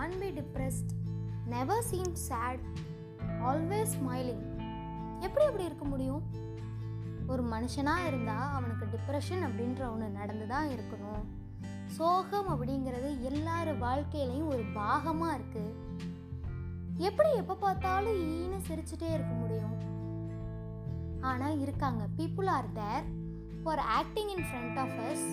can't be depressed never seem sad always smiling. எப்படி அப்படி இருக்க முடியும்? ஒரு மனுஷனாக இருந்தால் அவனுக்கு டிப்ரெஷன் அப்படின்ற ஒன்று நடந்து தான் இருக்கணும். சோகம் அப்படிங்கிறது எல்லார் வாழ்க்கையிலையும் ஒரு பாகமாக இருக்குது எப்படி எப்போ பார்த்தாலும் ஈன்னு சிரிச்சுட்டே இருக்க முடியும். ஆனால் இருக்காங்க. People are there for acting in front of us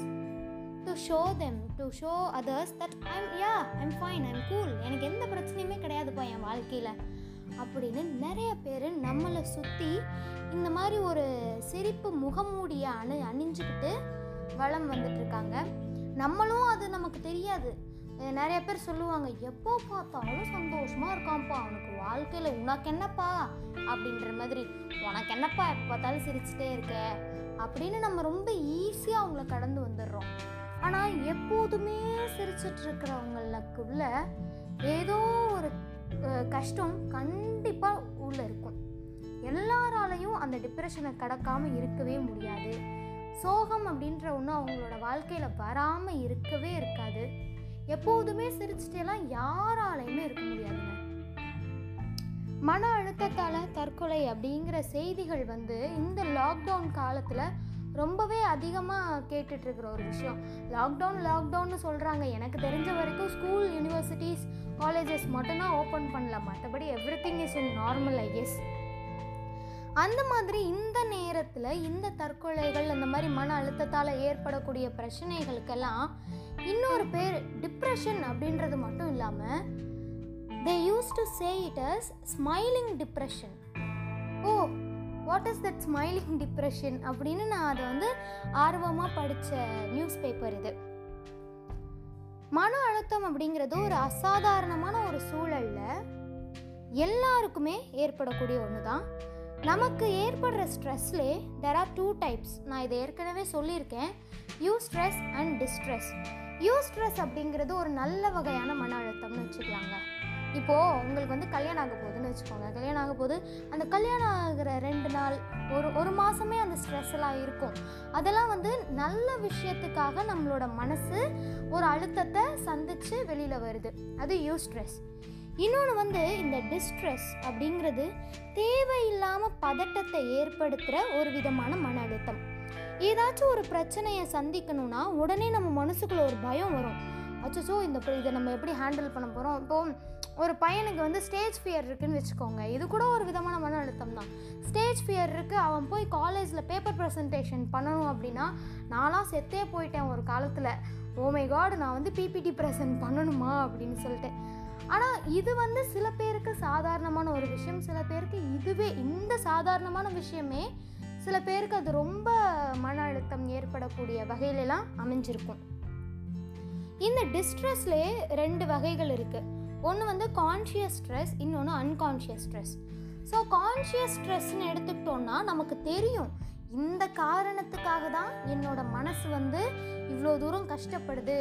to show them to show others that I'm ya I'm fine I'm cool எனக்கு எந்த பிரச்சனையுமே கிடையாதுப்பா என் வாழ்க்கையில். அப்படின்னு நிறைய பேர் நம்மளை சுற்றி இந்த மாதிரி ஒரு சிரிப்பு முகமூடியை அணி அணிஞ்சுக்கிட்டு வளம் வந்துட்டு இருக்காங்க நம்மளும் அது நமக்கு தெரியாது. நிறைய பேர் சொல்லுவாங்க எப்போ பார்த்தாலும் சந்தோஷமாக இருக்கான்ப்பா. அவனுக்கு வாழ்க்கையில் உனக்கு என்னப்பா? அப்படின்ற மாதிரி உனக்கு என்னப்பா? எப்போ பார்த்தாலும் சிரிச்சுட்டே இருக்க? அப்படின்னு நம்ம ரொம்ப ஈஸியாக அவங்கள கடந்து வந்துடுறோம். ஆனால் எப்போதுமே சிரிச்சிட்டு இருக்கிறவங்களுக்குள்ள ஏதோ ஒரு கஷ்டம் கண்டிப்பாக உள்ளே இருக்கும். எல்லாராலையும் அந்த டிப்ரெஷனை கடக்காமல் இருக்கவே முடியாது. சோகம் அப்படின்ற ஒன்று அவங்களோட வாழ்க்கையில் வராமல் இருக்கவே இருக்காது. எப்போதுமே சிரிச்சிட்டேலாம் யாராலையுமே இருக்க முடியாதுங்க. மன அழுத்தத்தால் தற்கொலை அப்படிங்கிற செய்திகள் வந்து இந்த லாக்டவுன் காலத்தில் ரொம்பவே அதிகமாக கேட்டுட்ருக்கிற ஒரு விஷயம். லாக்டவுன் லாக்டவுன்னு சொல்கிறாங்க எனக்கு தெரிஞ்ச வரைக்கும் ஸ்கூல் யூனிவர்சிட்டிஸ் காலேஜஸ் மட்டும்தான் ஓப்பன் பண்ணல. மற்றபடி everything is in normal I guess அந்த மாதிரி இந்த நேரத்தில் இந்த தற்கொலைகள் அந்த மாதிரி மன அழுத்தத்தால் ஏற்படக்கூடிய பிரச்சனைகளுக்கெல்லாம் இன்னொரு பேர் டிப்ரெஷன் அப்படின்றது மட்டும் இல்லாமல் they use to say it as smiling depression oh what is that smiling depression அப்படின்னு நான் அதை வந்து ஆர்வமாக படித்த நியூஸ் பேப்பர் இது. மன அழுத்தம் அப்படிங்கிறது ஒரு அசாதாரணமான ஒரு சூழல்ல எல்லாருக்குமே ஏற்படக்கூடிய ஒன்று தான் நமக்கு ஏற்படுற ஸ்ட்ரெஸ்லே தெர் ஆர் டூ டைப்ஸ் நான் இதை ஏற்கனவே சொல்லியிருக்கேன். Eustress and distress eustress அப்படிங்கிறது ஒரு நல்ல வகையான மன அழுத்தம்னு வச்சுக்கலாங்க. இப்போது உங்களுக்கு வந்து கல்யாணம் ஆக போகுதுன்னு வச்சுக்கோங்க. கல்யாணம் ஆக போது அந்த கல்யாணம் ஆகிற ரெண்டு நாள் ஒரு ஒரு மாதமே அந்த ஸ்ட்ரெஸ் எல்லாம் இருக்கும். அதெல்லாம் வந்து நல்ல விஷயத்துக்காக நம்மளோட மனசு ஒரு அழுத்தத்தை சந்தித்து வெளியில் வருது. அது யூ ஸ்ட்ரெஸ் இன்னொன்று வந்து இந்த டிஸ்ட்ரெஸ் அப்படிங்கிறது தேவையில்லாமல் பதட்டத்தை ஏற்படுத்துகிற ஒரு விதமான மன அழுத்தம். ஏதாச்சும் ஒரு பிரச்சனையை சந்திக்கணும்னா உடனே நம்ம மனசுக்குள்ளே ஒரு பயம் வரும். அச்சோ இந்த இதை நம்ம எப்படி ஹேண்டில் பண்ண போகிறோம் இப்போது ஒரு பையனுக்கு வந்து ஸ்டேஜ் ஃபியர் இருக்குன்னு வச்சுக்கோங்க. இது கூட ஒரு விதமான மன அழுத்தம் தான் ஸ்டேஜ் ஃபியர் இருக்குது அவன் போய் காலேஜில் பேப்பர் ப்ரெசன்டேஷன் பண்ணணும் அப்படின்னா நான்லாம் செத்தே போயிட்டேன் ஒரு காலத்தில். ஓமை oh காடு நான் வந்து பிபிடி ப்ரெசன்ட் பண்ணணுமா அப்படின்னு சொல்லிட்டு. ஆனால் இது வந்து சில பேருக்கு சாதாரணமான ஒரு விஷயம். சில பேருக்கு இதுவே இந்த சாதாரணமான விஷயமே சில பேருக்கு அது ரொம்ப மன அழுத்தம் ஏற்படக்கூடிய வகையிலலாம் அமைஞ்சிருக்கும். இந்த டிஸ்ட்ரெஸ்லேயே ரெண்டு வகைகள் இருக்குது ஒன்று வந்து கான்ஷியஸ் ஸ்ட்ரெஸ் இன்னொன்று அன்கான்ஷியஸ் ஸ்ட்ரெஸ் ஸோ கான்ஷியஸ் ஸ்ட்ரெஸ்ன்னு எடுத்துக்கிட்டோன்னா நமக்கு தெரியும். இந்த காரணத்துக்காக தான் என்னோட மனசு வந்து இவ்வளோ தூரம் கஷ்டப்படுது.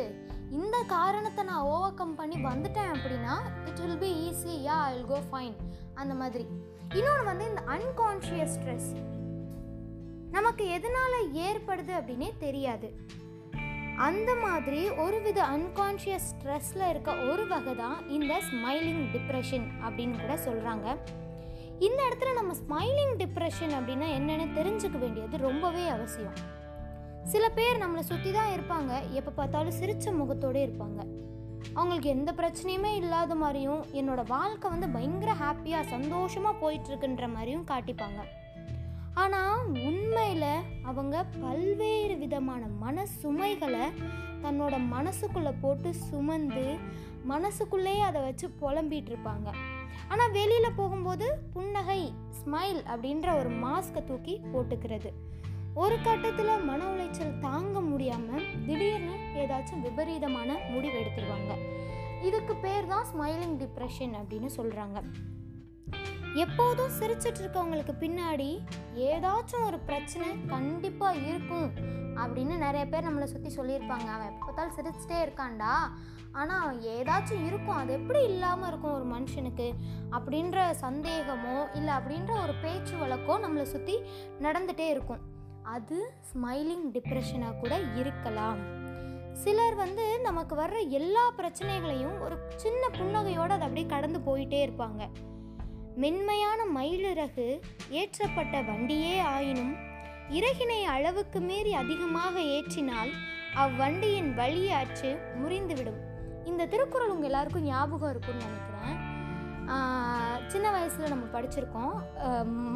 இந்த காரணத்தை நான் ஓவர் கம் பண்ணி வந்துட்டேன் அப்படின்னா it will be easy ya I will go fine அந்த மாதிரி. இன்னொன்று வந்து இந்த அன்கான்ஷியஸ் ஸ்ட்ரெஸ் நமக்கு எதனால் ஏற்படுது அப்படின்னே தெரியாது. அந்த மாதிரி ஒரு வித அன்கான்ஷியஸ் ஸ்ட்ரெஸ்ல இருக்க ஒரு வகை தான் இந்த ஸ்மைலிங் டிப்ரெஷன் அப்படின்னு கூட சொல்றாங்க. இந்த இடத்துல நம்ம ஸ்மைலிங் டிப்ரெஷன் அப்படின்னா என்னன்னு தெரிஞ்சுக்க வேண்டியது ரொம்பவே அவசியம். சில பேர் நம்மளை சுற்றி தான் இருப்பாங்க. எப்போ பார்த்தாலும் சிரிச்ச முகத்தோடு இருப்பாங்க. அவங்களுக்கு எந்த பிரச்சனையுமே இல்லாத மாதிரியும் என்னோட வாழ்க்கை வந்து பயங்கர ஹாப்பியாக சந்தோஷமாக போயிட்டுருக்குன்ற மாதிரியும் காட்டிப்பாங்க. ஆனால் உண்மையில் அவங்க பல்வேறு விதமான மன சுமைகளை தன்னோட மனசுக்குள்ளே போட்டு சுமந்து மனசுக்குள்ளேயே அதை வச்சு புலம்பிகிட்டு இருப்பாங்க ஆனால் வெளியில் போகும்போது புன்னகை ஸ்மைல் அப்படின்ற ஒரு மாஸ்கை தூக்கி போட்டுக்கிறது. ஒரு கட்டத்தில் மன உளைச்சல் தாங்க முடியாமல் திடீர்னு ஏதாச்சும் விபரீதமான முடிவு எடுத்துருவாங்க. இதுக்கு பேர் தான் ஸ்மைலிங் டிப்ரெஷன் அப்படின்னு சொல்கிறாங்க எப்போதும் சிரிச்சிட்டு இருக்கவங்களுக்கு பின்னாடி ஏதாச்சும் ஒரு பிரச்சனை கண்டிப்பாக இருக்கும் அப்படின்னு நிறைய பேர் நம்மளை சுற்றி சொல்லியிருப்பாங்க. அவன் எப்போ பார்த்தாலும் சிரிச்சிட்டே இருக்கான்டா. ஆனால் அவன் ஏதாச்சும் இருக்கும். அது எப்படி இல்லாமல் இருக்கும் ஒரு மனுஷனுக்கு அப்படின்ற சந்தேகமோ இல்லை அப்படின்ற ஒரு பேச்சு வழக்கோ நம்மளை சுற்றி நடந்துகிட்டே இருக்கும். அது ஸ்மைலிங் டிப்ரெஷனாக கூட இருக்கலாம். சிலர் வந்து நமக்கு வர்ற எல்லா பிரச்சனைகளையும் ஒரு சின்ன புன்னகையோடு அதை அப்படியே கடந்து போயிட்டே இருப்பாங்க. மென்மையான மயிலிறகு ஏற்றப்பட்ட வண்டியே ஆயினும் இறகினை அளவுக்கு மீறி அதிகமாக ஏற்றினால் அவ்வண்டியின் வழியாற்று முறிந்துவிடும். இந்த திருக்குறள் உங்கள் எல்லாருக்கும் ஞாபகம் இருக்கும்னு நினைக்கிறேன். சின்ன வயசில் நம்ம படிச்சிருக்கோம்.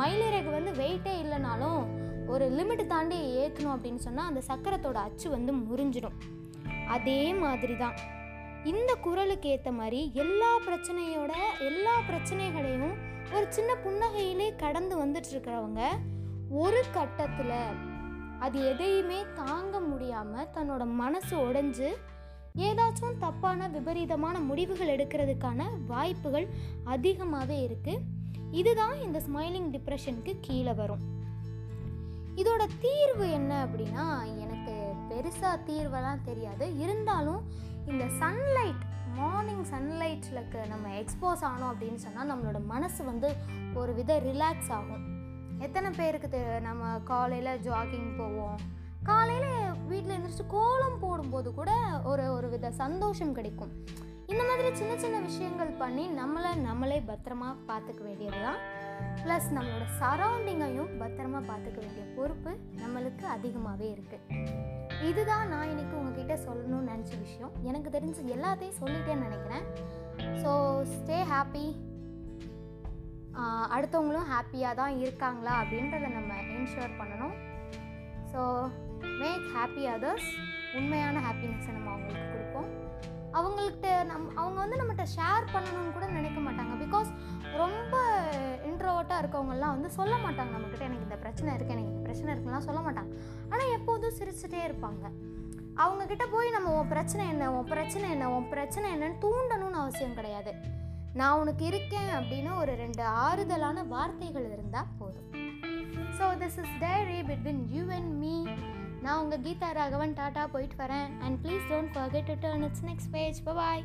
மயிலிறகு வந்து வெயிட்டே இல்லைனாலும் ஒரு லிமிட் தாண்டி ஏற்றணும் அப்படின்னு சொன்னால் அந்த சக்கரத்தோட அச்சு வந்து முறிஞ்சிடும். அதே மாதிரி தான் இந்த குரலுக்கு ஏற்ற மாதிரி எல்லா பிரச்சனையோட எல்லா பிரச்சனைகளையும் ஒரு சின்ன புன்னகையிலே கடந்து வந்துட்டு இருக்கிறவங்க ஒரு கட்டத்தில் அது எதையுமே தாங்க முடியாமல் தன்னோட மனசு உடைஞ்சு ஏதாச்சும் தப்பான விபரீதமான முடிவுகள் எடுக்கிறதுக்கான வாய்ப்புகள் அதிகமாகவே இருக்குது இதுதான் இந்த ஸ்மைலிங் டிப்ரெஷனுக்கு கீழே வரும். இதோட தீர்வு என்ன அப்படின்னா எனக்கு பெருசாக தீர்வெல்லாம் தெரியாது. இருந்தாலும் இந்த சன்லைட் மார்னிங் சன்லைட்டில் நம்ம எக்ஸ்போஸ் ஆனோம் அப்படின்னு சொன்னால் நம்மளோட மனசு வந்து ஒரு வித ரிலாக்ஸ் ஆகும். எத்தனை பேருக்கு தெ- நம்ம காலையில் ஜாகிங் போவோம். காலையில் வீட்டில் எழுந்திரிச்சு கோலம் போடும்போது கூட ஒரு ஒரு வித சந்தோஷம் கிடைக்கும். இந்த மாதிரி சின்ன சின்ன விஷயங்கள் பண்ணி நம்மளை நம்மளே பத்திரமா பார்த்துக்க வேண்டியது தான் ப்ளஸ் நம்மளோட சரௌண்டிங்கையும் பத்திரமா பார்த்துக்க வேண்டிய பொறுப்பு நம்மளுக்கு அதிகமாகவே இருக்குது இதுதான் நான் இன்னைக்கு உங்ககிட்ட சொல்லணும்னு நினச்ச விஷயம். எனக்கு தெரிஞ்ச எல்லாத்தையும் சொல்லிட்டேன்னு நினைக்கிறேன். ஸோ ஸ்டே ஹாப்பி அடுத்தவங்களும் ஹாப்பியாக தான் இருக்காங்களா அப்படின்றத நம்ம என்ஷூர் பண்ணணும். ஸோ மேக் ஹாப்பி அதர்ஸ் உண்மையான ஹாப்பினஸ்ஸை நம்ம அவங்களுக்கு கொடுப்போம். அவங்கள்ட்ட நம் அவங்க வந்து நம்மகிட்ட ஷேர் பண்ணணும்னு கூட நினைக்க மாட்டாங்க. பிகாஸ் ரொம்ப இன்ட்ரோவர்ட்டாக இருக்கவங்கலாம் வந்து சொல்ல மாட்டாங்க நம்மக்கிட்ட எனக்கு இந்த பிரச்சனை இருக்குது எனக்கு இந்த பிரச்சனை இருக்குலாம் சொல்ல மாட்டாங்க. ஆனால் எப்போதும் சிரிச்சுட்டே இருப்பாங்க. அவங்கக்கிட்ட போய் நம்ம உன் பிரச்சனை என்ன? உன் பிரச்சனை என்ன? உன் பிரச்சனை என்னன்னு தூண்டணும்னு அவசியம் கிடையாது. நான் உனக்கு இருக்கேன் அப்படின்னு ஒரு ரெண்டு ஆறுதலான வார்த்தைகள் இருந்தால் போதும். So this is diary between you and me நான் உங்கள் கீதா ராகவன் டாட்டா போயிட்டு வரேன். And please don't forget to turn its next page bye